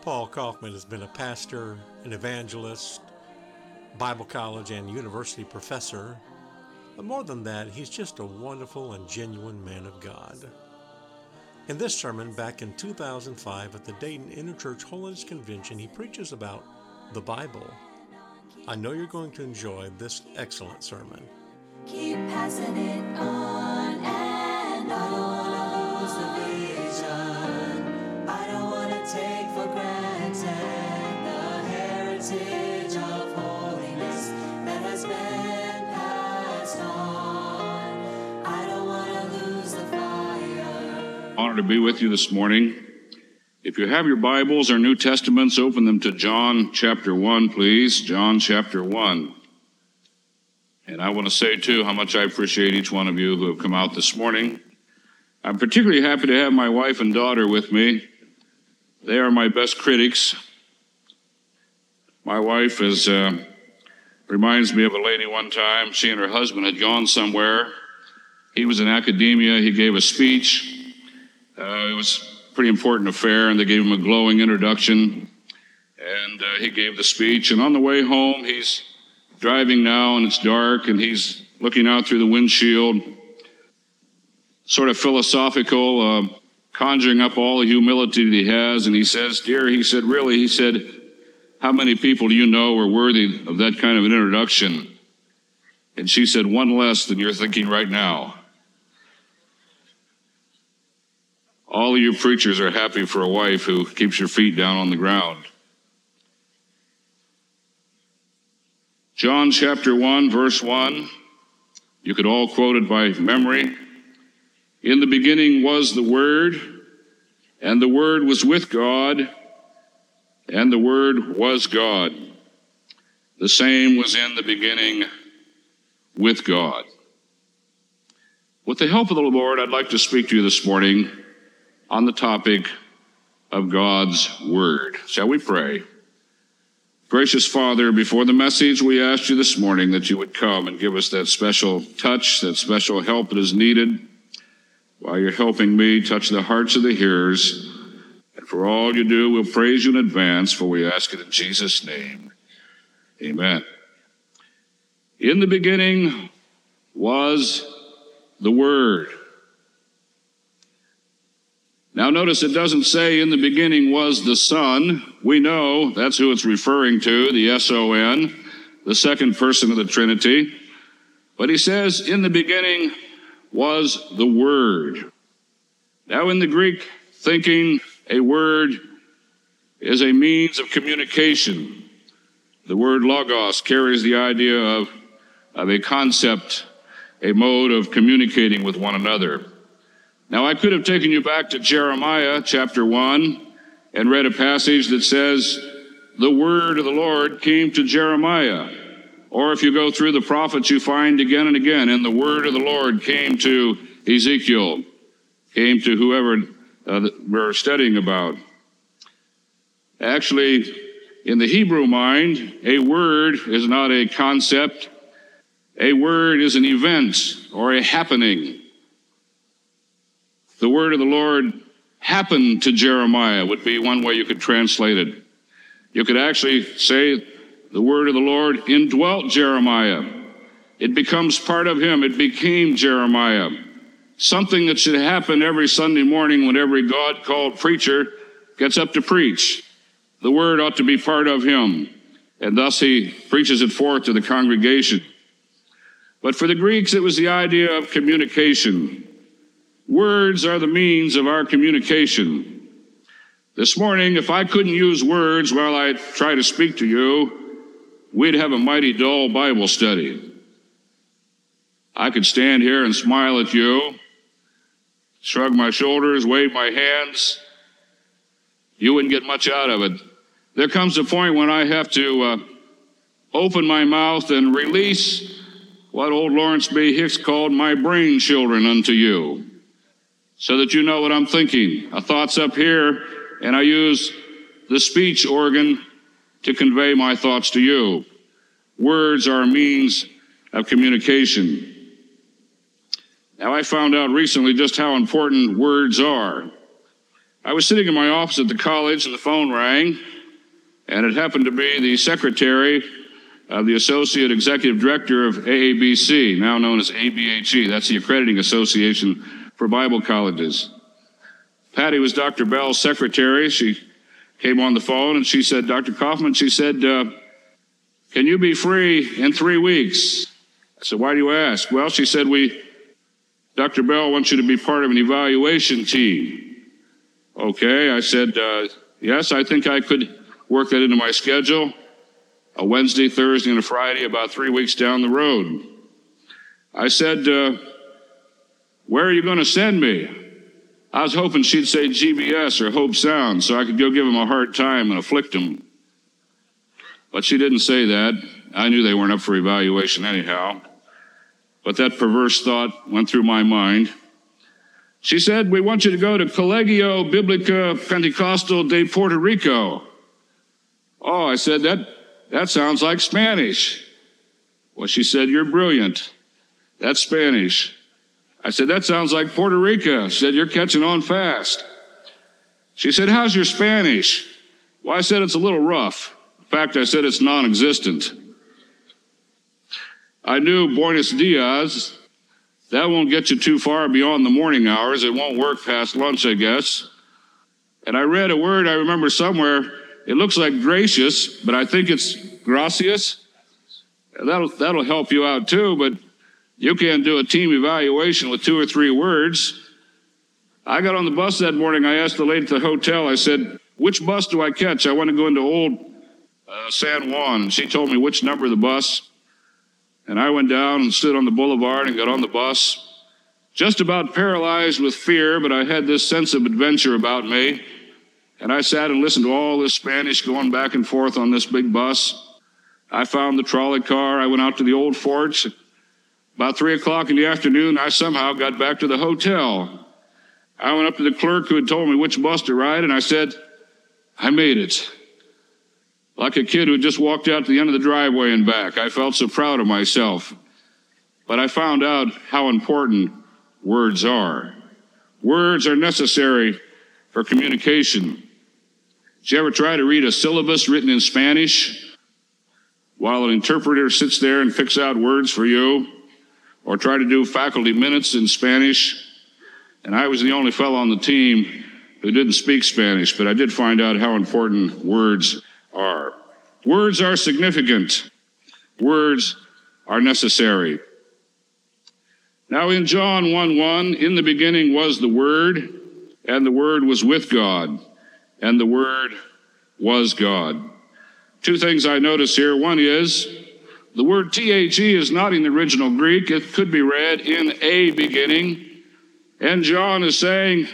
Paul Kaufman has been a pastor, an evangelist, Bible college and university professor. But more than that, he's just a wonderful and genuine man of God. In this sermon back in 2005 at the Dayton Interchurch Holiness Convention, he preaches about the Bible. I know you're going to enjoy this excellent sermon. Keep passing it on, and I Honored to be with you this morning. If you have your Bibles or New Testaments, open them to John chapter 1, please. John chapter 1. And I want to say, too, how much I appreciate each one of you who have come out this morning. I'm particularly happy to have my wife and daughter with me. They are my best critics. My wife is, uh, reminds me of a lady one time. She and her husband had gone somewhere. He was in academia. He gave a speech. Uh, it was a pretty important affair, and they gave him a glowing introduction. And uh, he gave the speech. And on the way home, he's driving now, and it's dark, and he's looking out through the windshield, sort of philosophical, uh, conjuring up all the humility that he has. And he says, Dear, he said, really, he said, how many people do you know are worthy of that kind of an introduction? And she said, One less than you're thinking right now. All of you preachers are happy for a wife who keeps your feet down on the ground. John chapter 1, verse 1. You could all quote it by memory. In the beginning was the Word, and the Word was with God, and the Word was God. The same was in the beginning with God. With the help of the Lord, I'd like to speak to you this morning on the topic of God's Word. Shall we pray? Gracious Father, before the message, we ask you this morning that you would come and give us that special touch, that special help that is needed. While you're helping me, touch the hearts of the hearers. And for all you do, we'll praise you in advance, for we ask it in Jesus' name. Amen. In the beginning was the Word. Now, notice it doesn't say in the beginning was the Son. We know that's who it's referring to, the S O N, the second person of the Trinity. But he says in the beginning was the Word. Now, in the Greek thinking, a word is a means of communication. The word logos carries the idea of, of a concept, a mode of communicating with one another. Now, I could have taken you back to Jeremiah chapter 1 and read a passage that says, The word of the Lord came to Jeremiah. Or if you go through the prophets, you find again and again, and the word of the Lord came to Ezekiel, came to whoever uh, we're studying about. Actually, in the Hebrew mind, a word is not a concept, a word is an event or a happening. The word of the Lord happened to Jeremiah, would be one way you could translate it. You could actually say the word of the Lord indwelt Jeremiah. It becomes part of him. It became Jeremiah. Something that should happen every Sunday morning when every God called preacher gets up to preach. The word ought to be part of him. And thus he preaches it forth to the congregation. But for the Greeks, it was the idea of communication. Words are the means of our communication. This morning, if I couldn't use words while I try to speak to you, we'd have a mighty dull Bible study. I could stand here and smile at you, shrug my shoulders, wave my hands. You wouldn't get much out of it. There comes a point when I have to uh, open my mouth and release what old Lawrence B. Hicks called my brain children unto you, so that you know what I'm thinking. A thought's up here, and I use the speech organ to convey my thoughts to you. Words are a means of communication. Now, I found out recently just how important words are. I was sitting in my office at the college and the phone rang, and it happened to be the secretary of the associate executive director of AABC, now known as ABHE. That's the Accrediting Association for Bible Colleges. Patty was Dr. Bell's secretary. She came on the phone and she said, Dr. Kaufman, she said, uh, can you be free in three weeks? I said, why do you ask? Well, she said, we, Dr. Bell wants you to be part of an evaluation team. Okay, I said, uh, yes, I think I could work that into my schedule. A Wednesday, Thursday, and a Friday, about three weeks down the road. I said, uh, Where are you going to send me? I was hoping she'd say GBS or Hope Sound so I could go give him a hard time and afflict him. But she didn't say that. I knew they weren't up for evaluation anyhow. But that perverse thought went through my mind. She said, We want you to go to Colegio Biblica Pentecostal de Puerto Rico. Oh, I said, That, that sounds like Spanish. Well, she said, You're brilliant. That's Spanish. I said, That sounds like Puerto Rico. She said, You're catching on fast. She said, How's your Spanish? Well, I said, It's a little rough. In fact, I said, It's non existent. I knew Buenos Dias. That won't get you too far beyond the morning hours. It won't work past lunch, I guess. And I read a word I remember somewhere. It looks like gracious, but I think it's gracias. That'll, that'll help you out too, but you can't do a team evaluation with two or three words. I got on the bus that morning. I asked the lady at the hotel, I said, Which bus do I catch? I want to go into old uh, San Juan. She told me which number of the bus. And I went down and stood on the boulevard and got on the bus, just about paralyzed with fear, but I had this sense of adventure about me. And I sat and listened to all this Spanish going back and forth on this big bus. I found the trolley car. I went out to the old forts. About three o'clock in the afternoon, I somehow got back to the hotel. I went up to the clerk who had told me which bus to ride, and I said, I made it. Like a kid who just walked out to the end of the driveway and back. I felt so proud of myself. But I found out how important words are. Words are necessary for communication. Did you ever try to read a syllabus written in Spanish while an interpreter sits there and picks out words for you? Or try to do faculty minutes in Spanish? And I was the only fellow on the team who didn't speak Spanish, but I did find out how important words are. Words are significant. Words are necessary. Now in John 1 1, in the beginning was the Word, and the Word was with God, and the Word was God. Two things I notice here. One is the word THE is not in the original Greek. It could be read in a beginning. And John is saying,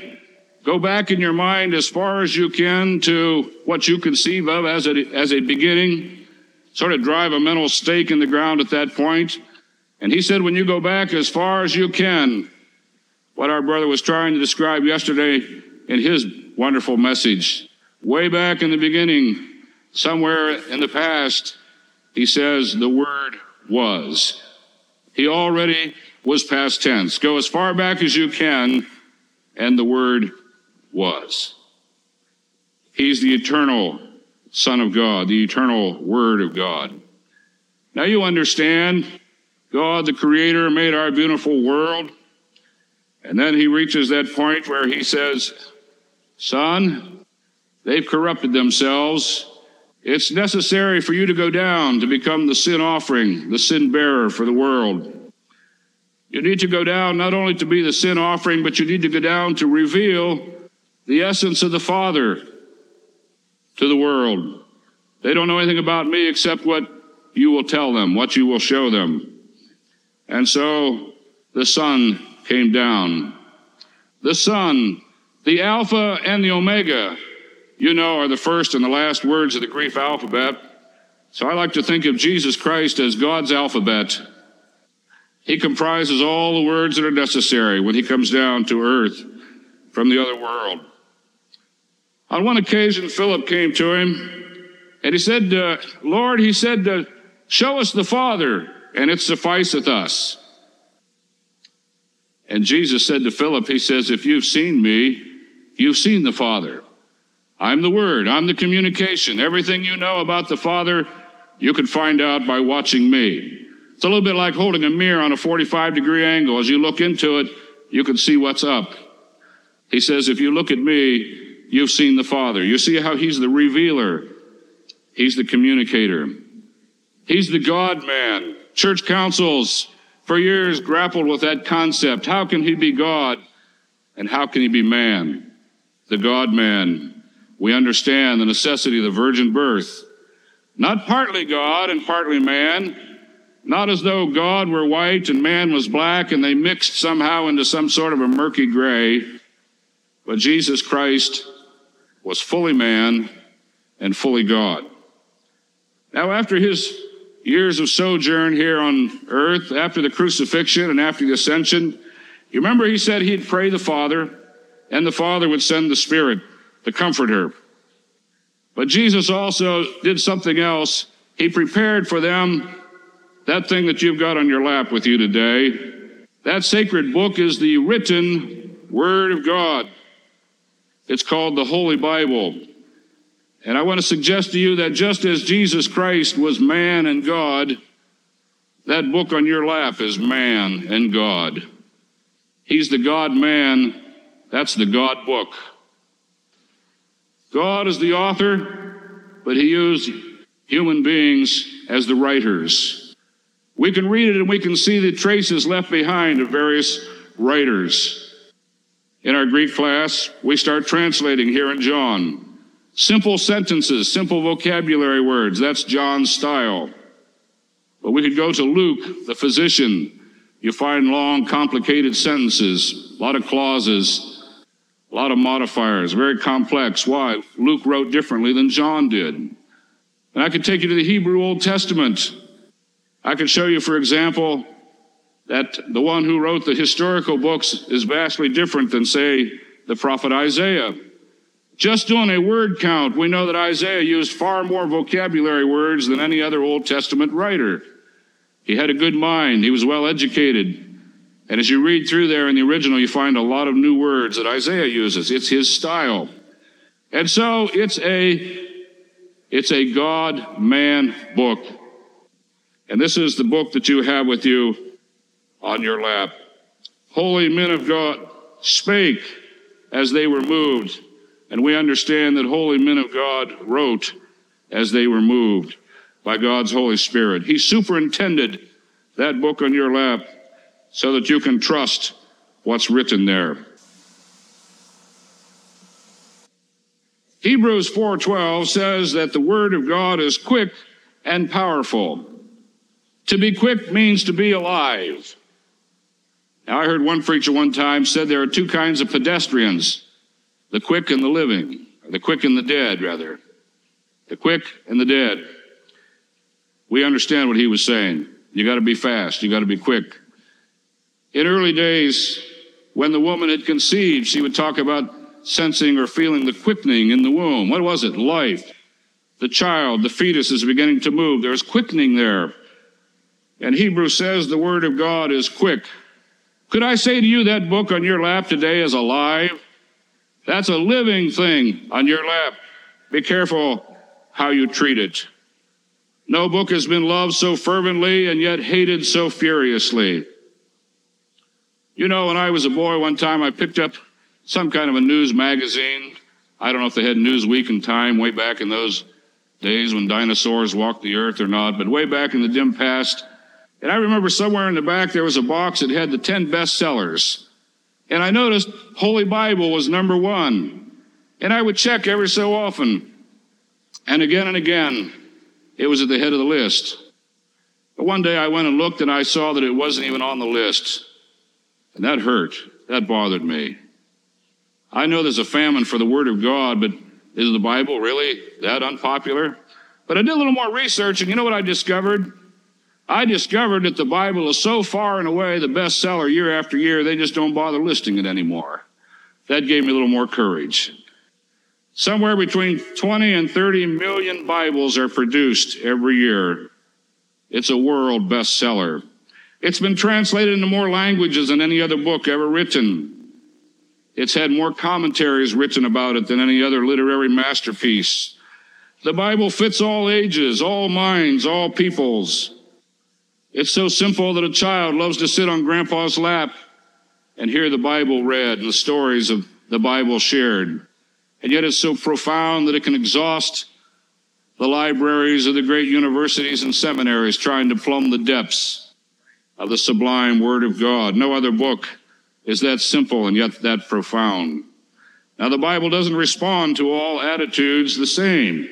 go back in your mind as far as you can to what you conceive of as a, as a beginning. Sort of drive a mental stake in the ground at that point. And he said, when you go back as far as you can, what our brother was trying to describe yesterday in his wonderful message, way back in the beginning, somewhere in the past, he says the word was. He already was past tense. Go as far back as you can, and the word was. He's the eternal Son of God, the eternal Word of God. Now you understand, God, the Creator, made our beautiful world. And then he reaches that point where he says, Son, they've corrupted themselves. It's necessary for you to go down to become the sin offering, the sin bearer for the world. You need to go down not only to be the sin offering, but you need to go down to reveal the essence of the Father to the world. They don't know anything about me except what you will tell them, what you will show them. And so the Son came down. The Son, the Alpha and the Omega, you know, are the first and the last words of the Greek alphabet. So I like to think of Jesus Christ as God's alphabet. He comprises all the words that are necessary when he comes down to earth from the other world. On one occasion, Philip came to him and he said, uh, Lord, he said, uh, show us the Father, and it sufficeth us. And Jesus said to Philip, He says, If you've seen me, you've seen the Father. I'm the Word, I'm the communication. Everything you know about the Father, you can find out by watching me. It's a little bit like holding a mirror on a 45 degree angle. As you look into it, you can see what's up. He says, If you look at me, you've seen the Father. You see how He's the revealer, He's the communicator, He's the God man. Church councils for years grappled with that concept. How can He be God and how can He be man? The God man. We understand the necessity of the virgin birth. Not partly God and partly man, not as though God were white and man was black and they mixed somehow into some sort of a murky gray, but Jesus Christ was fully man and fully God. Now, after his years of sojourn here on earth, after the crucifixion and after the ascension, you remember he said he'd pray the Father, and the Father would send the Spirit, the Comforter. But Jesus also did something else. He prepared for them that thing that you've got on your lap with you today. That sacred book is the written Word of God. It's called the Holy Bible. And I want to suggest to you that just as Jesus Christ was man and God, that book on your lap is man and God. He's the God man, that's the God book. God is the author, but he used human beings as the writers. We can read it and we can see the traces left behind of various writers. In our Greek class, we start translating here in John. Simple sentences, simple vocabulary words, that's John's style. But we could go to Luke, the physician. You find long, complicated sentences, a lot of clauses, a lot of modifiers, very complex. Why? Luke wrote differently than John did. And I could take you to the Hebrew Old Testament. I could show you, for example, that the one who wrote the historical books is vastly different than, say, the prophet Isaiah. Just doing a word count, we know that Isaiah used far more vocabulary words than any other Old Testament writer. He had a good mind, he was well educated. And as you read through there in the original, you find a lot of new words that Isaiah uses. It's his style. And so it's a it's a God man book. And this is the book that you have with you on your lap. Holy men of God spake as they were moved. And we understand that holy men of God wrote as they were moved by God's Holy Spirit. He superintended that book on your lap so that you can trust what's written there. Hebrews 4:12 says that the word of God is quick and powerful. To be quick means to be alive. Now I heard one preacher one time said there are two kinds of pedestrians, the quick and the living, or the quick and the dead rather. The quick and the dead. We understand what he was saying. You got to be fast, you got to be quick. In early days, when the woman had conceived, she would talk about sensing or feeling the quickening in the womb. What was it? Life. The child, the fetus is beginning to move. There's quickening there. And Hebrew says the word of God is quick. Could I say to you that book on your lap today is alive? That's a living thing on your lap. Be careful how you treat it. No book has been loved so fervently and yet hated so furiously. You know, when I was a boy, one time I picked up some kind of a news magazine. I don't know if they had Newsweek in time way back in those days when dinosaurs walked the earth or not, but way back in the dim past. And I remember somewhere in the back there was a box that had the 10 best sellers. And I noticed Holy Bible was number one. And I would check every so often. And again and again, it was at the head of the list. But one day I went and looked and I saw that it wasn't even on the list. And that hurt. That bothered me. I know there's a famine for the Word of God, but is the Bible really that unpopular? But I did a little more research, and you know what I discovered? I discovered that the Bible is so far and away the bestseller year after year, they just don't bother listing it anymore. That gave me a little more courage. Somewhere between 20 and 30 million Bibles are produced every year. It's a world bestseller. It's been translated into more languages than any other book ever written. It's had more commentaries written about it than any other literary masterpiece. The Bible fits all ages, all minds, all peoples. It's so simple that a child loves to sit on grandpa's lap and hear the Bible read and the stories of the Bible shared. And yet it's so profound that it can exhaust the libraries of the great universities and seminaries trying to plumb the depths of the sublime Word of God. No other book is that simple and yet that profound. Now, the Bible doesn't respond to all attitudes the same.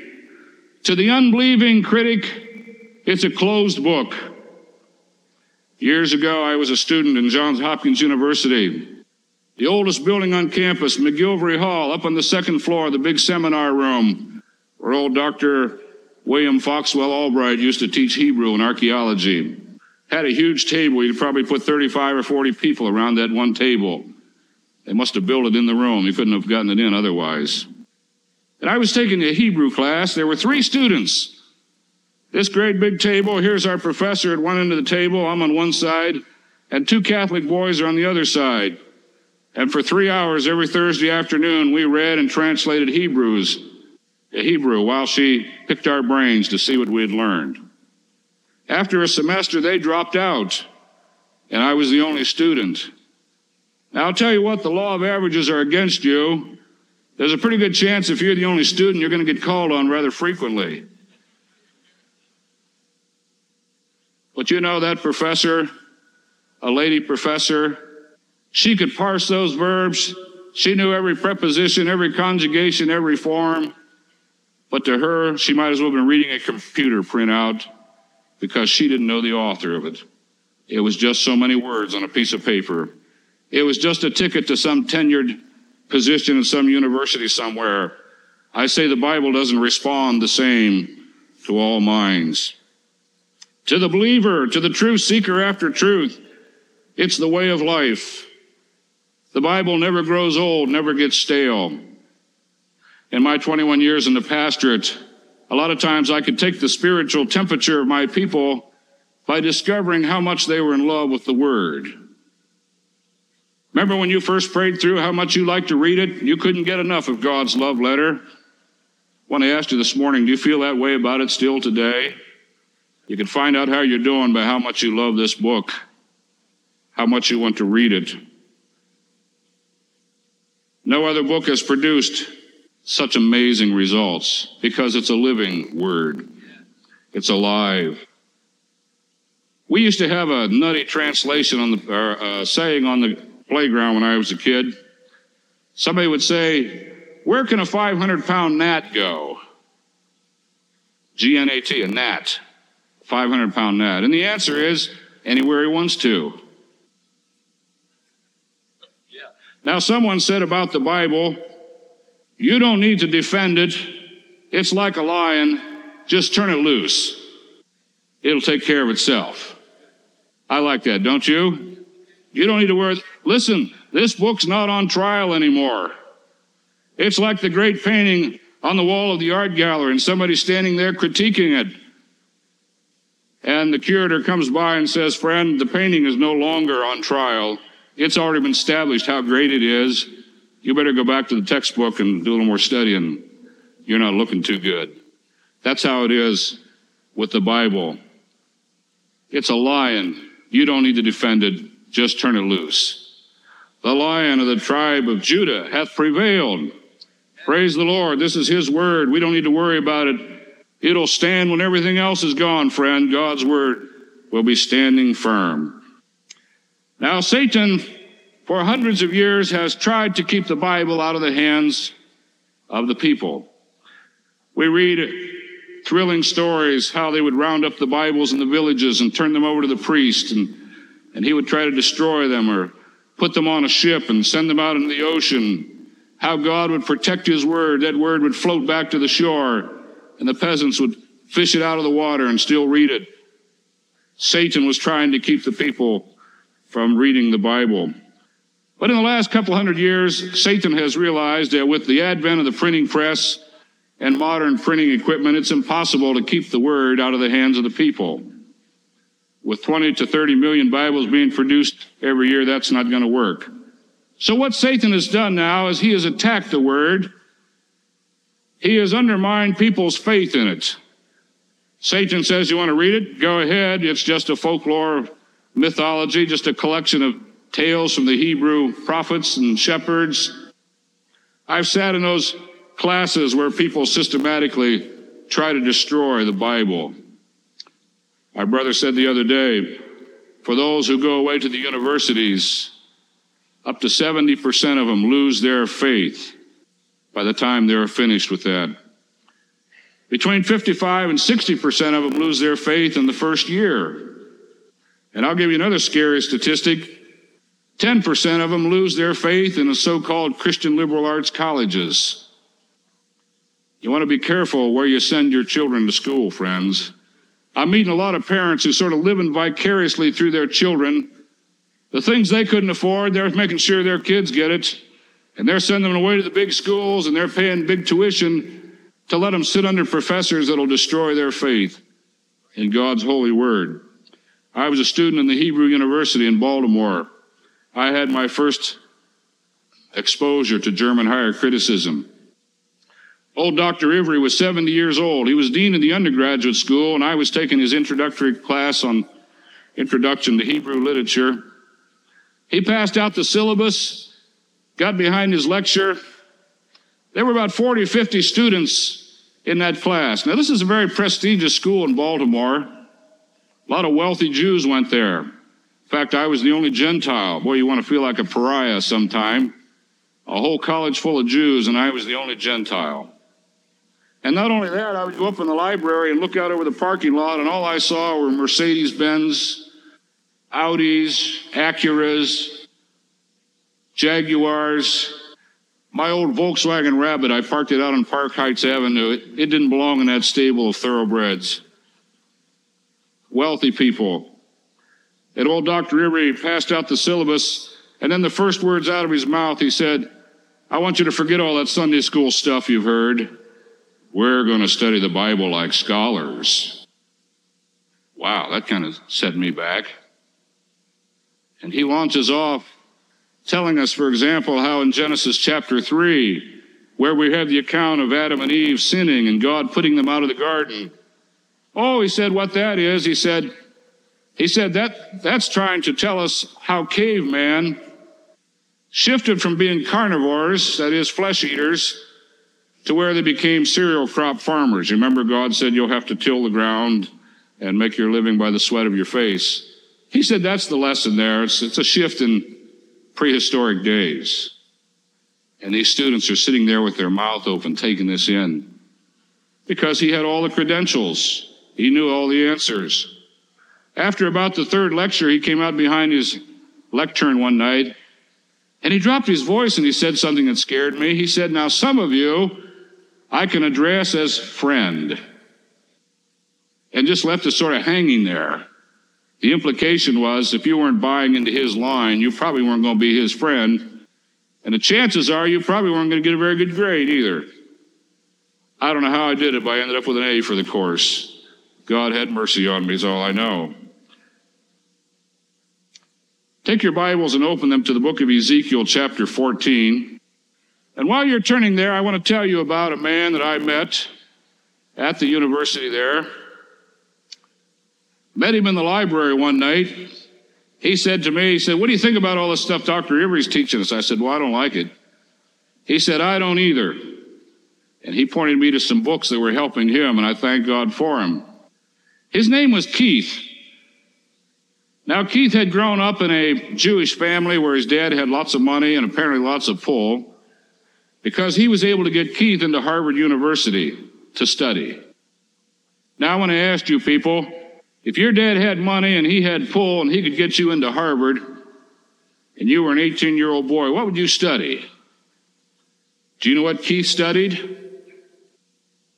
To the unbelieving critic, it's a closed book. Years ago, I was a student in Johns Hopkins University. The oldest building on campus, McGilvery Hall, up on the second floor, the big seminar room, where old Dr. William Foxwell Albright used to teach Hebrew and archaeology. Had a huge table. You'd probably put 35 or 40 people around that one table. They must have built it in the room. You couldn't have gotten it in otherwise. And I was taking a Hebrew class. There were three students. This great big table, here's our professor at one end of the table, I'm on one side, and two Catholic boys are on the other side. And for three hours every Thursday afternoon, we read and translated Hebrews, Hebrew, while she picked our brains to see what we had learned. After a semester, they dropped out, and I was the only student. Now, I'll tell you what, the law of averages are against you. There's a pretty good chance if you're the only student, you're going to get called on rather frequently. But you know, that professor, a lady professor, she could parse those verbs. She knew every preposition, every conjugation, every form. But to her, she might as well have been reading a computer printout because she didn't know the author of it. It was just so many words on a piece of paper. It was just a ticket to some tenured position in some university somewhere. I say the Bible doesn't respond the same to all minds. To the believer, to the true seeker after truth, it's the way of life. The Bible never grows old, never gets stale. In my 21 years in the pastorate, a lot of times I could take the spiritual temperature of my people by discovering how much they were in love with the Word. Remember when you first prayed through how much you liked to read it? You couldn't get enough of God's love letter. When I want to ask you this morning do you feel that way about it still today? You can find out how you're doing by how much you love this book, how much you want to read it. No other book has produced such amazing results because it's a living word. It's alive. We used to have a nutty translation on the or, uh, saying on the playground when I was a kid. Somebody would say, "Where can a 500 pound gnat go?" G N A T, a gnat. 500 pound gnat? And the answer is anywhere he wants to. Now, someone said about the Bible, you don't need to defend it. It's like a lion. Just turn it loose. It'll take care of itself. I like that, don't you? You don't need to worry. Listen, this book's not on trial anymore. It's like the great painting on the wall of the art gallery and somebody standing there critiquing it. And the curator comes by and says, Friend, the painting is no longer on trial. It's already been established how great it is. You better go back to the textbook and do a little more studying. You're not looking too good. That's how it is with the Bible. It's a lion. You don't need to defend it, just turn it loose. The lion of the tribe of Judah hath prevailed. Praise the Lord. This is his word. We don't need to worry about it. It'll stand when everything else is gone, friend. God's word will be standing firm. Now, Satan, for hundreds of years, has tried to keep the Bible out of the hands of the people. We read thrilling stories how they would round up the Bibles in the villages and turn them over to the priest, and, and he would try to destroy them or put them on a ship and send them out into the ocean. How God would protect his word, that word would float back to the shore, and the peasants would fish it out of the water and still read it. Satan was trying to keep the people from reading the Bible. But in the last couple hundred years, Satan has realized that with the advent of the printing press and modern printing equipment, it's impossible to keep the word out of the hands of the people. With 20 to 30 million Bibles being produced every year, that's not going to work. So, what Satan has done now is he has attacked the word, he has undermined people's faith in it. Satan says, You want to read it? Go ahead. It's just a folklore mythology, just a collection of tales from the Hebrew prophets and shepherds. I've sat in those classes where people systematically try to destroy the Bible. My brother said the other day for those who go away to the universities, up to 70% of them lose their faith by the time they're finished with that. Between 55 and 60% of them lose their faith in the first year. And I'll give you another scary statistic 10% of them lose their faith in the so called Christian liberal arts colleges. You want to be careful where you send your children to school, friends. I'm meeting a lot of parents who sort of living vicariously through their children. The things they couldn't afford, they're making sure their kids get it. And they're sending them away to the big schools and they're paying big tuition to let them sit under professors that'll destroy their faith in God's holy word. I was a student in the Hebrew University in Baltimore. I had my first exposure to German higher criticism. Old Dr. Ivry was 70 years old. He was dean of the undergraduate school, and I was taking his introductory class on Introduction to Hebrew Literature. He passed out the syllabus, got behind his lecture. There were about 40 50 students in that class. Now, this is a very prestigious school in Baltimore. A lot of wealthy Jews went there. In fact, I was the only Gentile. Boy, you want to feel like a pariah sometime. A whole college full of Jews, and I was the only Gentile. And not only that, I would go up in the library and look out over the parking lot, and all I saw were Mercedes Benz, Audis, Acuras, Jaguars. My old Volkswagen Rabbit, I parked it out on Park Heights Avenue. It, it didn't belong in that stable of thoroughbreds. Wealthy people. And old Dr. Ivry passed out the syllabus, and then the first words out of his mouth, he said, I want you to forget all that Sunday school stuff you've heard. We're going to study the Bible like scholars. Wow, that kind of set me back. And he launches off telling us, for example, how in Genesis chapter 3, where we have the account of Adam and Eve sinning and God putting them out of the garden. Oh, he said what that is. He said, he said that that's trying to tell us how caveman shifted from being carnivores, that is, flesh eaters, to where they became cereal crop farmers. You remember God said you'll have to till the ground and make your living by the sweat of your face. He said that's the lesson there. It's, it's a shift in prehistoric days. And these students are sitting there with their mouth open, taking this in. Because he had all the credentials, he knew all the answers. After about the third lecture, he came out behind his lectern one night and he dropped his voice and he said something that scared me. He said, Now, some of you I can address as friend. And just left us sort of hanging there. The implication was if you weren't buying into his line, you probably weren't going to be his friend. And the chances are you probably weren't going to get a very good grade either. I don't know how I did it, but I ended up with an A for the course. God had mercy on me, is all I know. Take your Bibles and open them to the book of Ezekiel, chapter 14. And while you're turning there, I want to tell you about a man that I met at the university there. Met him in the library one night. He said to me, he said, What do you think about all this stuff Dr. Ivry's teaching us? I said, Well, I don't like it. He said, I don't either. And he pointed me to some books that were helping him, and I thank God for him. His name was Keith. Now, Keith had grown up in a Jewish family where his dad had lots of money and apparently lots of pull because he was able to get Keith into Harvard University to study. Now, I want to ask you people if your dad had money and he had pull and he could get you into Harvard and you were an 18 year old boy, what would you study? Do you know what Keith studied?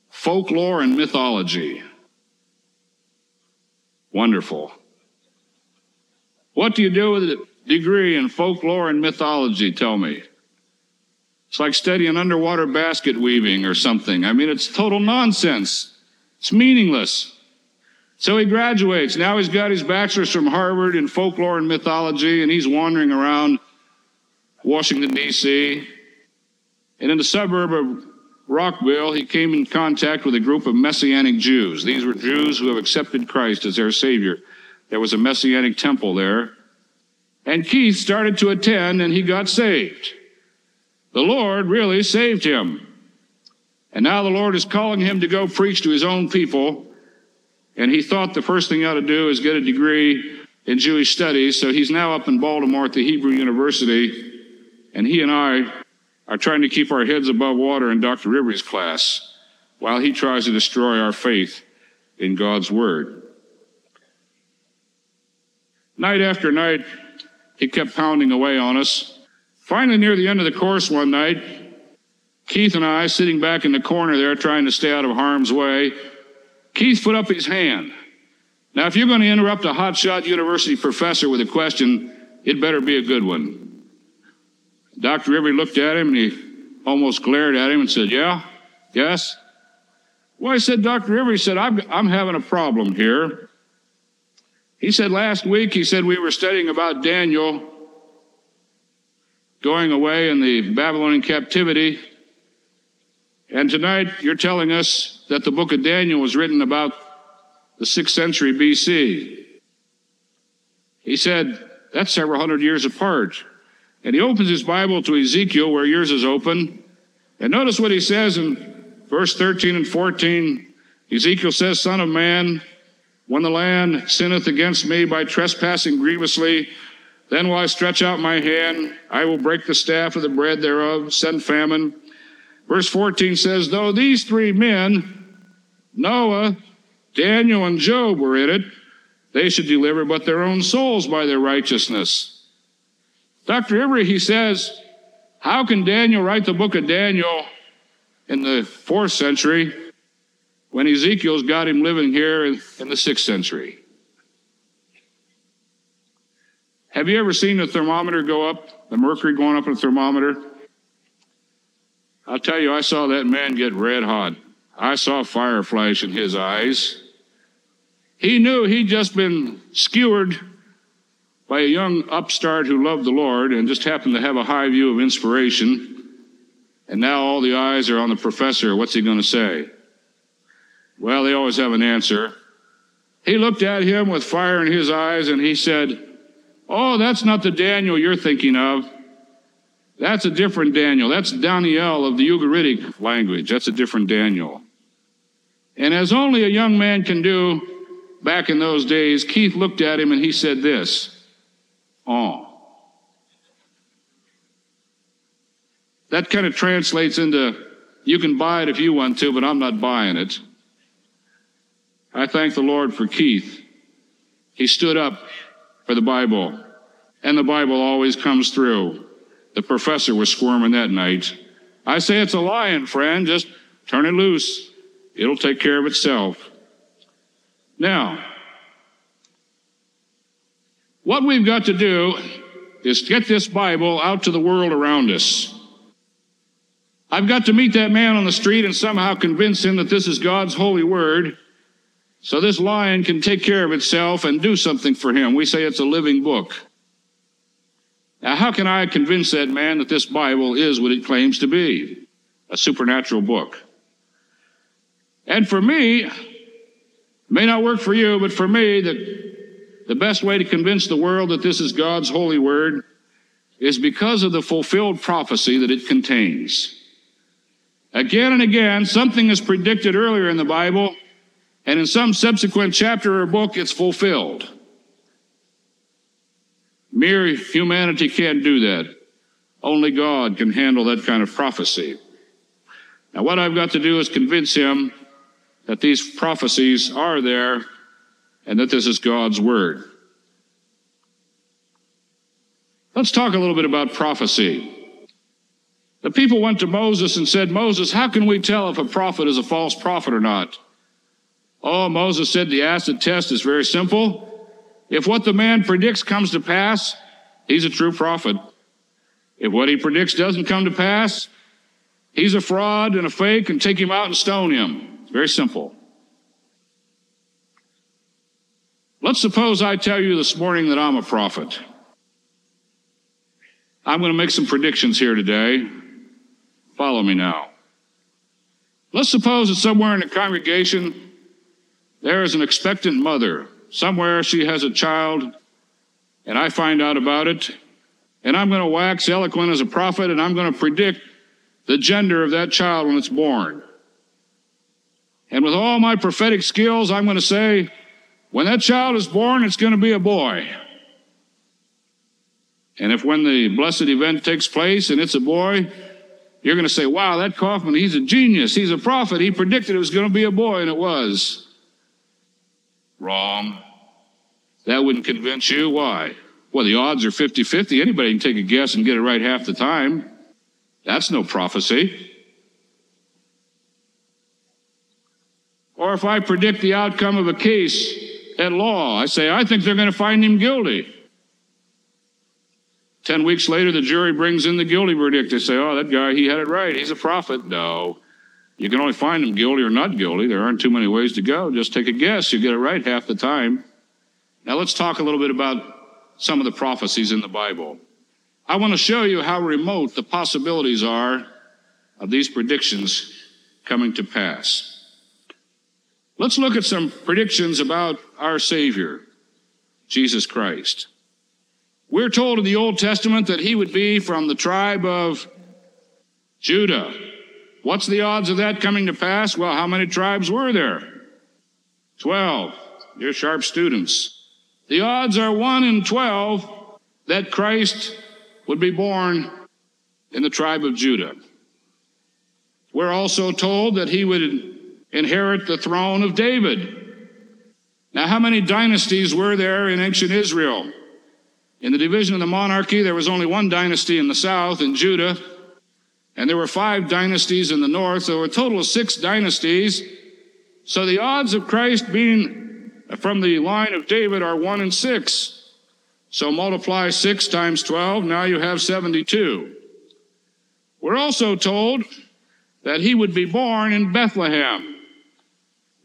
Folklore and mythology. Wonderful. What do you do with a degree in folklore and mythology? Tell me. It's like studying underwater basket weaving or something. I mean, it's total nonsense. It's meaningless. So he graduates. Now he's got his bachelor's from Harvard in folklore and mythology, and he's wandering around Washington, D.C. And in the suburb of Rockville, he came in contact with a group of Messianic Jews. These were Jews who have accepted Christ as their Savior. There was a Messianic temple there. And Keith started to attend, and he got saved. The Lord really saved him. And now the Lord is calling him to go preach to his own people. And he thought the first thing he ought to do is get a degree in Jewish studies. So he's now up in Baltimore at the Hebrew University. And he and I are trying to keep our heads above water in Dr. Ivry's class while he tries to destroy our faith in God's Word. Night after night, he kept pounding away on us. Finally, near the end of the course one night, Keith and I, sitting back in the corner there trying to stay out of harm's way, Keith put up his hand. Now, if you're going to interrupt a hotshot university professor with a question, it better be a good one. Dr. Ivry looked at him and he almost glared at him and said, Yeah? Yes? Well, I said, Dr. Ivry said, I'm, I'm having a problem here. He said last week, he said we were studying about Daniel going away in the Babylonian captivity. And tonight you're telling us that the book of Daniel was written about the sixth century BC. He said, that's several hundred years apart. And he opens his Bible to Ezekiel, where yours is open. And notice what he says in verse 13 and 14. Ezekiel says, Son of man, when the land sinneth against me by trespassing grievously, then will I stretch out my hand, I will break the staff of the bread thereof, send famine. Verse 14 says, Though these three men, Noah, Daniel, and Job were in it, they should deliver but their own souls by their righteousness. Dr. Ivry, he says, How can Daniel write the book of Daniel in the fourth century when Ezekiel's got him living here in, the sixth century? Have you ever seen the thermometer go up, the mercury going up in a thermometer? I'll tell you, I saw that man get red hot. I saw fire flash in his eyes. He knew he'd just been skewered by a young upstart who loved the Lord and just happened to have a high view of inspiration. And now all the eyes are on the professor. What's he going to say? Well, they always have an answer. He looked at him with fire in his eyes and he said, Oh, that's not the Daniel you're thinking of. That's a different Daniel. That's Daniel of the Ugaritic language. That's a different Daniel. And as only a young man can do back in those days, Keith looked at him and he said this Oh. That kind of translates into you can buy it if you want to, but I'm not buying it. I thank the Lord for Keith. He stood up for the Bible, and the Bible always comes through. The professor was squirming that night. I say it's a lion, friend. Just turn it loose. It'll take care of itself. Now, what we've got to do is get this Bible out to the world around us. I've got to meet that man on the street and somehow convince him that this is God's holy word so this lion can take care of itself and do something for him. We say it's a living book. Now, how can I convince that man that this Bible is what it claims to be a supernatural book? And for me, may not work for you, but for me, that the best way to convince the world that this is God's holy word is because of the fulfilled prophecy that it contains. Again and again, something is predicted earlier in the Bible and in some subsequent chapter or book, it's fulfilled. Mere humanity can't do that. Only God can handle that kind of prophecy. Now, what I've got to do is convince him that these prophecies are there and that this is God's word. Let's talk a little bit about prophecy. The people went to Moses and said, Moses, how can we tell if a prophet is a false prophet or not? Oh, Moses said the acid test is very simple. If what the man predicts comes to pass, he's a true prophet. If what he predicts doesn't come to pass, he's a fraud and a fake and take him out and stone him. It's very simple. Let's suppose I tell you this morning that I'm a prophet. I'm going to make some predictions here today. Follow me now. Let's suppose that somewhere in the congregation there is an expectant mother. Somewhere she has a child, and I find out about it, and I'm going to wax eloquent as a prophet, and I'm going to predict the gender of that child when it's born. And with all my prophetic skills, I'm going to say, when that child is born, it's going to be a boy. And if when the blessed event takes place and it's a boy, you're going to say, wow, that Kaufman, he's a genius. He's a prophet. He predicted it was going to be a boy, and it was. Wrong. That wouldn't convince you. Why? Well, the odds are 50 50. Anybody can take a guess and get it right half the time. That's no prophecy. Or if I predict the outcome of a case at law, I say, I think they're going to find him guilty. Ten weeks later, the jury brings in the guilty verdict. They say, oh, that guy, he had it right. He's a prophet. No. You can only find them guilty or not guilty. There aren't too many ways to go. Just take a guess. You get it right half the time. Now let's talk a little bit about some of the prophecies in the Bible. I want to show you how remote the possibilities are of these predictions coming to pass. Let's look at some predictions about our Savior, Jesus Christ. We're told in the Old Testament that he would be from the tribe of Judah. What's the odds of that coming to pass? Well, how many tribes were there? Twelve. You're sharp students. The odds are one in twelve that Christ would be born in the tribe of Judah. We're also told that he would inherit the throne of David. Now, how many dynasties were there in ancient Israel? In the division of the monarchy, there was only one dynasty in the south, in Judah, and there were five dynasties in the north, so a total of six dynasties. So the odds of Christ being from the line of David are one in six. So multiply six times 12, now you have 72. We're also told that he would be born in Bethlehem.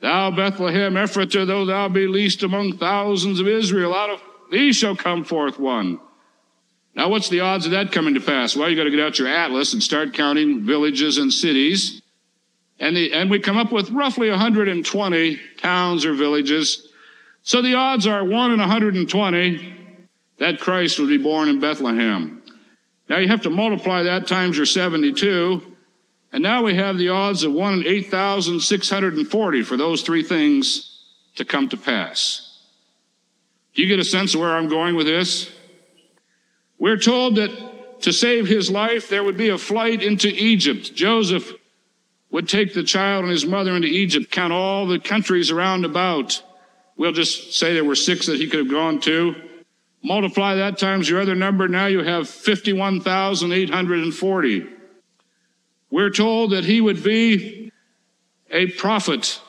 Thou, Bethlehem Ephratah, though thou be least among thousands of Israel, out of thee shall come forth one now, what's the odds of that coming to pass? Well, you got to get out your atlas and start counting villages and cities. And, the, and we come up with roughly 120 towns or villages. So the odds are 1 in 120 that Christ would be born in Bethlehem. Now you have to multiply that times your 72. And now we have the odds of 1 in 8,640 for those three things to come to pass. Do you get a sense of where I'm going with this? We're told that to save his life, there would be a flight into Egypt. Joseph would take the child and his mother into Egypt, count all the countries around about. We'll just say there were six that he could have gone to. Multiply that times your other number, now you have 51,840. We're told that he would be a prophet.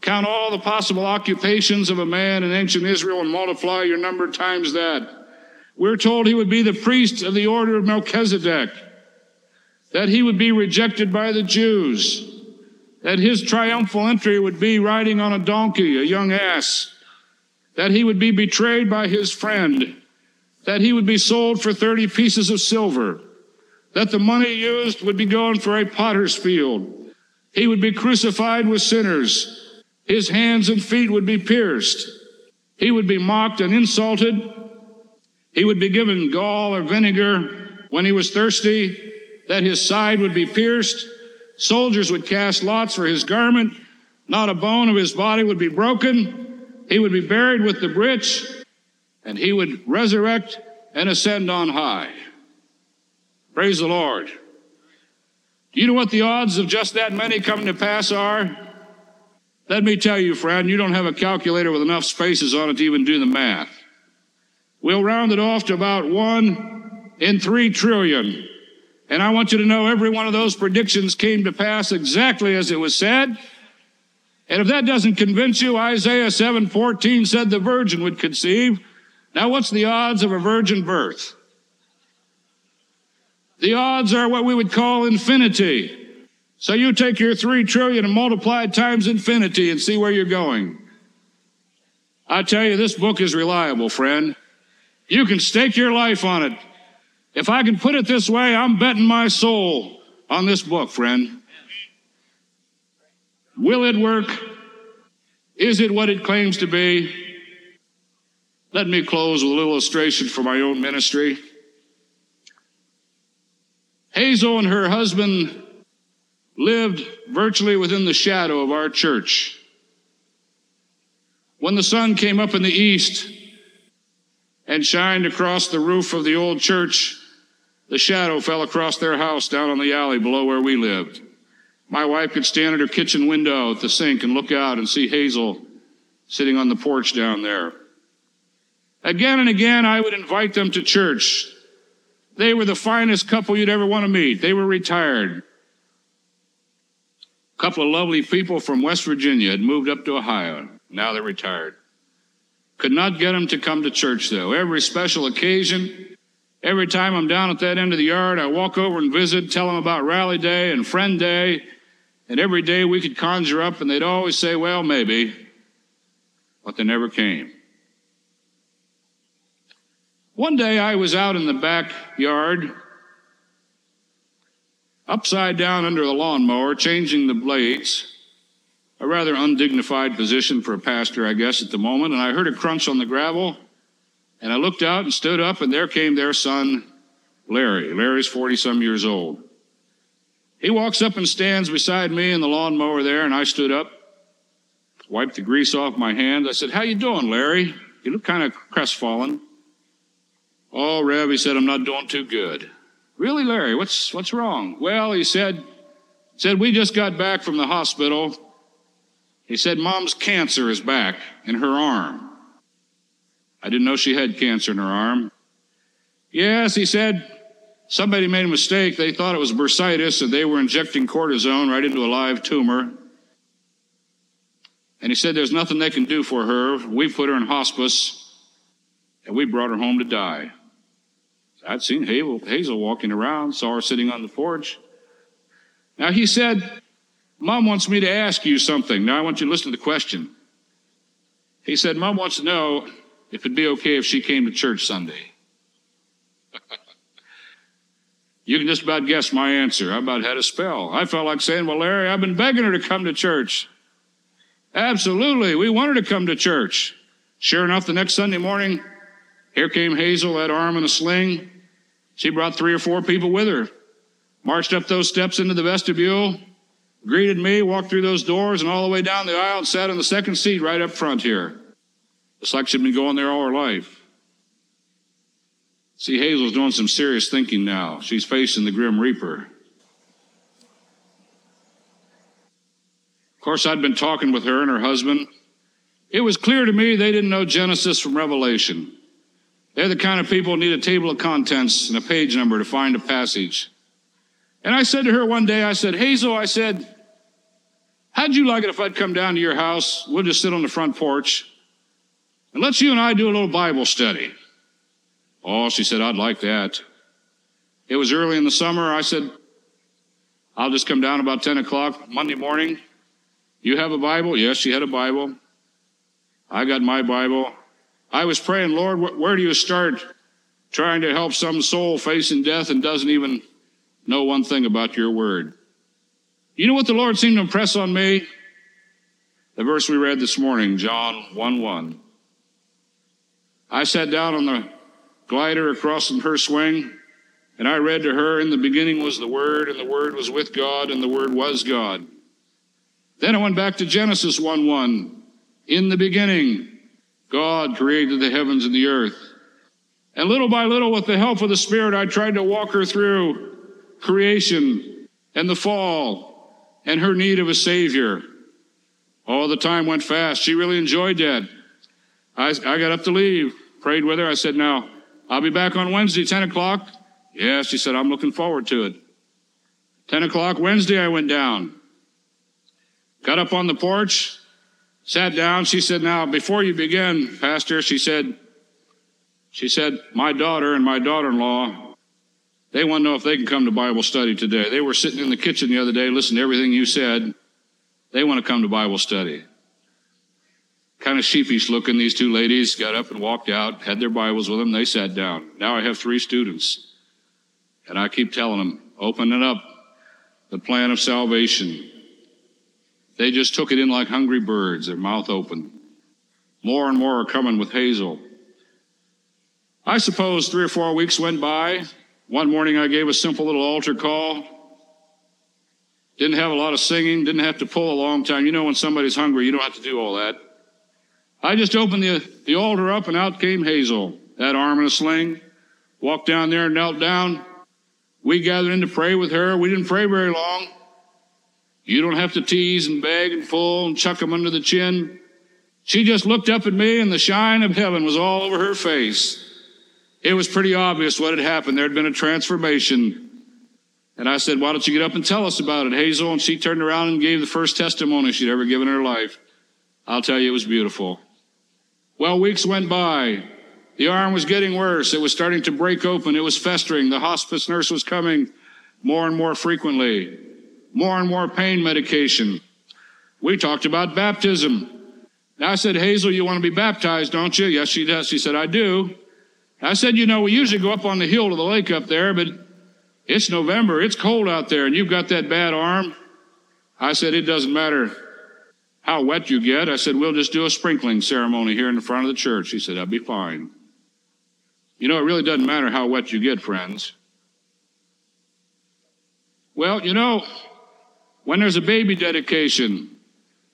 Count all the possible occupations of a man in ancient Israel and multiply your number times that. We're told he would be the priest of the order of Melchizedek, that he would be rejected by the Jews, that his triumphal entry would be riding on a donkey, a young ass, that he would be betrayed by his friend, that he would be sold for 30 pieces of silver, that the money used would be going for a potter's field. He would be crucified with sinners. His hands and feet would be pierced. He would be mocked and insulted he would be given gall or vinegar when he was thirsty, that his side would be pierced. Soldiers would cast lots for his garment. Not a bone of his body would be broken. He would be buried with the rich, and he would resurrect and ascend on high. Praise the Lord. Do you know what the odds of just that many coming to pass are? Let me tell you, friend, you don't have a calculator with enough spaces on it to even do the math. We'll round it off to about one in three trillion. And I want you to know every one of those predictions came to pass exactly as it was said. And if that doesn't convince you, Isaiah 7:14 said the virgin would conceive. Now what's the odds of a virgin birth? The odds are what we would call infinity. So you take your 3 trillion and multiply it times infinity and see where you're going. I tell you, this book is reliable, friend. You can stake your life on it. If I can put it this way, I'm betting my soul on this book, friend. Will it work? Is it what it claims to be? Let me close with a little illustration for my own ministry. Hazel and her husband lived virtually within the shadow of our church. When the sun came up in the east and shined across the roof of the old church, the shadow fell across their house down on the alley below where we lived. My wife could stand at her kitchen window at the sink and look out and see Hazel sitting on the porch down there. Again and again, I would invite them to church. They were the finest couple you'd ever want to meet. They were retired. A couple of lovely people from West Virginia had moved up to Ohio. Now they're retired. Could not get them to come to church, though. Every special occasion, every time I'm down at that end of the yard, I walk over and visit, tell them about Rally Day and Friend Day. And every day we could conjure up, and they'd always say, Well, maybe. But they never came. One day I was out in the backyard, upside down under the lawnmower, changing the blades. A rather undignified position for a pastor, I guess, at the moment. And I heard a crunch on the gravel. And I looked out and stood up, and there came their son, Larry. Larry's 40 some years old. He walks up and stands beside me in the lawnmower there, and I stood up, wiped the grease off my hand. I said, How you doing, Larry? You look kind of crestfallen. Oh, Rev, he said, I'm not doing too good. Really, Larry, what's what's wrong? Well, he said, said, we just got back from the hospital. He said, Mom's cancer is back in her arm. I didn't know she had cancer in her arm. Yes, he said, somebody made a mistake. They thought it was bursitis, and they were injecting cortisone right into a live tumor. And he said, There's nothing they can do for her. We put her in hospice, and we brought her home to die. I'd seen Hazel, Hazel walking around, saw her sitting on the porch. Now he said, Mom wants me to ask you something. Now I want you to listen to the question. He said, Mom wants to know if it'd be okay if she came to church Sunday. you can just about guess my answer. I about had a spell. I felt like saying, Well, Larry, I've been begging her to come to church. Absolutely. We want her to come to church. Sure enough, the next Sunday morning, here came Hazel, that arm in a sling. She brought three or four people with her, marched up those steps into the vestibule, greeted me, walked through those doors, and all the way down the aisle and sat in the second seat right up front here. It's like she'd been going there all her life. See, Hazel's doing some serious thinking now. She's facing the Grim Reaper. Of course, I'd been talking with her and her husband. It was clear to me they didn't know Genesis from Revelation. They're the kind of people who need a table of contents and a page number to find a passage. And I said to her one day, I said, Hazel, I said, how'd you like it if I'd come down to your house? We'll just sit on the front porch and let's you and I do a little Bible study. Oh, she said, I'd like that. It was early in the summer. I said, I'll just come down about 10 o'clock Monday morning. You have a Bible? Yes, she had a Bible. I got my Bible. I was praying, Lord, where do you start trying to help some soul facing death and doesn't even know one thing about your word? You know what the Lord seemed to impress on me? The verse we read this morning, John 1 1. I sat down on the glider across from her swing, and I read to her, In the beginning was the Word, and the Word was with God, and the Word was God. Then I went back to Genesis 1 1. In the beginning, God created the heavens and the earth. And little by little, with the help of the Spirit, I tried to walk her through creation and the fall and her need of a Savior. All the time went fast. She really enjoyed that. I, I got up to leave, prayed with her. I said, Now, I'll be back on Wednesday, 10 o'clock. Yeah, she said, I'm looking forward to it. 10 o'clock Wednesday, I went down. Got up on the porch, sat down. She said, Now, before you begin, Pastor, she said, she said, My daughter and my daughter in law, they want to know if they can come to Bible study today. They were sitting in the kitchen the other day, listening to everything you said. They want to come to Bible study. Kind of sheepish looking, these two ladies got up and walked out, had their Bibles with them. They sat down. Now I have three students. And I keep telling them, open it up, the plan of salvation. They just took it in like hungry birds, their mouth open. More and more are coming with Hazel. I suppose three or four weeks went by. One morning I gave a simple little altar call. Didn't have a lot of singing, didn't have to pull a long time. You know, when somebody's hungry, you don't have to do all that. I just opened the, the altar up and out came Hazel, that arm in a sling. Walked down there and knelt down. We gathered in to pray with her. We didn't pray very long. You don't have to tease and beg and pull and chuck them under the chin. She just looked up at me and the shine of heaven was all over her face. It was pretty obvious what had happened. There had been a transformation. And I said, Why don't you get up and tell us about it, Hazel? And she turned around and gave the first testimony she'd ever given in her life. I'll tell you, it was beautiful. Well, weeks went by. The arm was getting worse. It was starting to break open. It was festering. The hospice nurse was coming more and more frequently. More and more pain medication. We talked about baptism. I said, Hazel, you want to be baptized, don't you? Yes, she does. She said, I do. I said, you know, we usually go up on the hill to the lake up there, but it's November. It's cold out there, and you've got that bad arm. I said, it doesn't matter how wet you get. I said, we'll just do a sprinkling ceremony here in the front of the church. He said, that'd be fine. You know, it really doesn't matter how wet you get, friends. Well, you know, when there's a baby dedication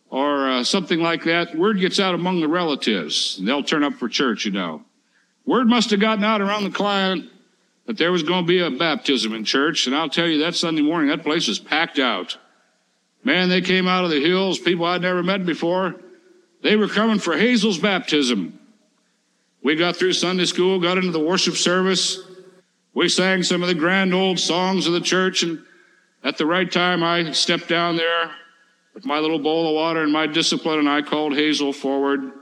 or uh, something like that, word gets out among the relatives, and they'll turn up for church, you know. Word must have gotten out around the client that there was going to be a baptism in church, and I'll tell you, that Sunday morning, that place was packed out. Man, they came out of the hills, people I'd never met before. They were coming for Hazel's baptism. We got through Sunday school, got into the worship service. We sang some of the grand old songs of the church, and at the right time, I stepped down there with my little bowl of water and my discipline, and I called Hazel forward.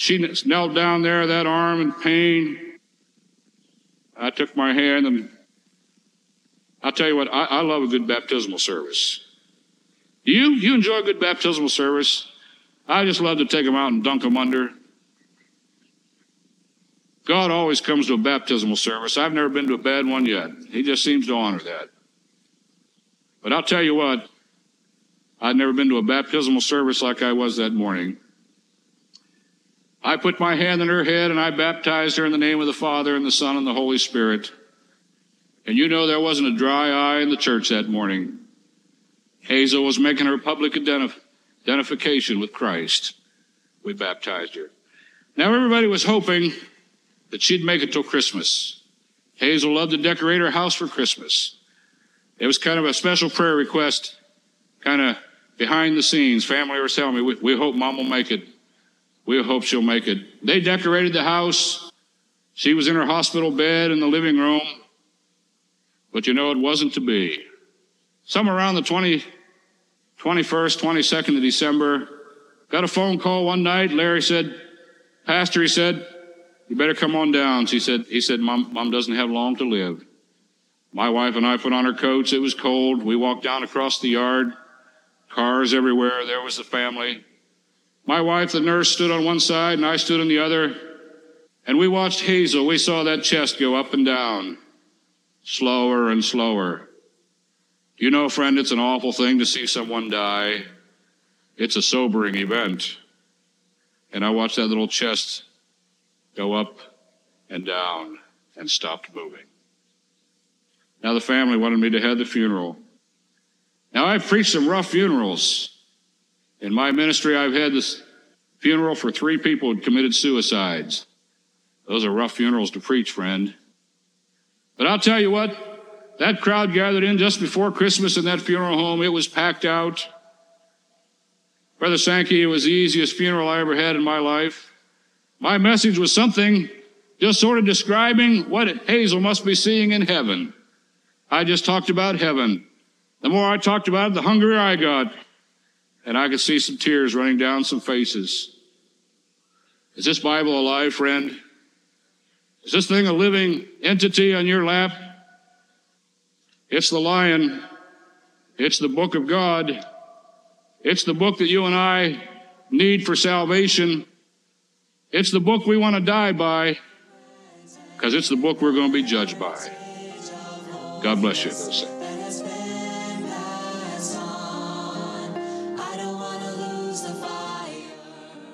She knelt down there, that arm in pain. I took my hand and I'll tell you what, I, I love a good baptismal service. You, you enjoy a good baptismal service? I just love to take them out and dunk them under. God always comes to a baptismal service. I've never been to a bad one yet. He just seems to honor that. But I'll tell you what, I'd never been to a baptismal service like I was that morning. I put my hand on her head and I baptized her in the name of the Father and the Son and the Holy Spirit. And you know there wasn't a dry eye in the church that morning. Hazel was making her public identif- identification with Christ. We baptized her. Now everybody was hoping that she'd make it till Christmas. Hazel loved to decorate her house for Christmas. It was kind of a special prayer request, kind of behind the scenes. Family was telling me, we, we hope mom will make it. We hope she'll make it. They decorated the house. She was in her hospital bed in the living room. But you know, it wasn't to be. Somewhere around the 20, 21st, 22nd of December, got a phone call one night. Larry said, Pastor, he said, you better come on down. She said, he said, Mom, Mom doesn't have long to live. My wife and I put on our coats. It was cold. We walked down across the yard. Cars everywhere. There was the family. My wife, the nurse, stood on one side and I stood on the other. And we watched Hazel. We saw that chest go up and down, slower and slower. You know, friend, it's an awful thing to see someone die. It's a sobering event. And I watched that little chest go up and down and stopped moving. Now the family wanted me to head the funeral. Now I've preached some rough funerals. In my ministry, I've had this funeral for three people who committed suicides. Those are rough funerals to preach, friend. But I'll tell you what, that crowd gathered in just before Christmas in that funeral home. It was packed out. Brother Sankey, it was the easiest funeral I ever had in my life. My message was something just sort of describing what Hazel must be seeing in heaven. I just talked about heaven. The more I talked about it, the hungrier I got. And I could see some tears running down some faces. Is this Bible alive, friend? Is this thing a living entity on your lap? It's the lion. It's the book of God. It's the book that you and I need for salvation. It's the book we want to die by because it's the book we're going to be judged by. God bless you.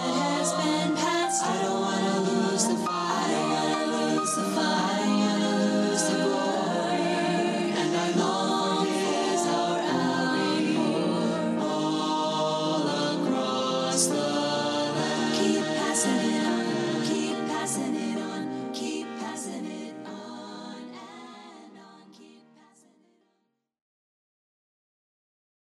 Has been passed. I don't wanna